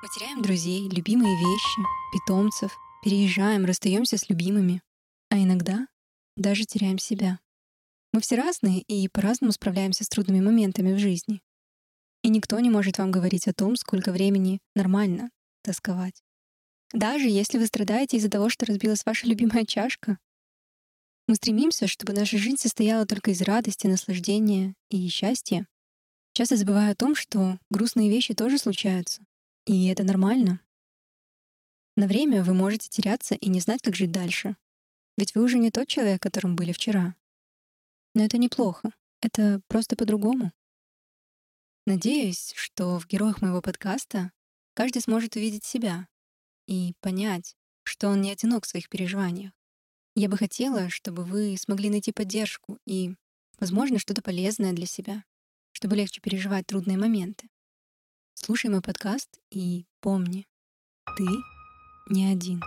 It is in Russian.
Мы теряем друзей, любимые вещи, питомцев, переезжаем, расстаемся с любимыми, а иногда даже теряем себя. Мы все разные и по-разному справляемся с трудными моментами в жизни. И никто не может вам говорить о том, сколько времени нормально тосковать. Даже если вы страдаете из-за того, что разбилась ваша любимая чашка, мы стремимся, чтобы наша жизнь состояла только из радости, наслаждения и счастья. Часто забывая о том, что грустные вещи тоже случаются. И это нормально. На время вы можете теряться и не знать, как жить дальше. Ведь вы уже не тот человек, которым были вчера. Но это неплохо. Это просто по-другому. Надеюсь, что в героях моего подкаста каждый сможет увидеть себя и понять, что он не одинок в своих переживаниях. Я бы хотела, чтобы вы смогли найти поддержку и, возможно, что-то полезное для себя, чтобы легче переживать трудные моменты. Слушай мой подкаст и помни, ты не один.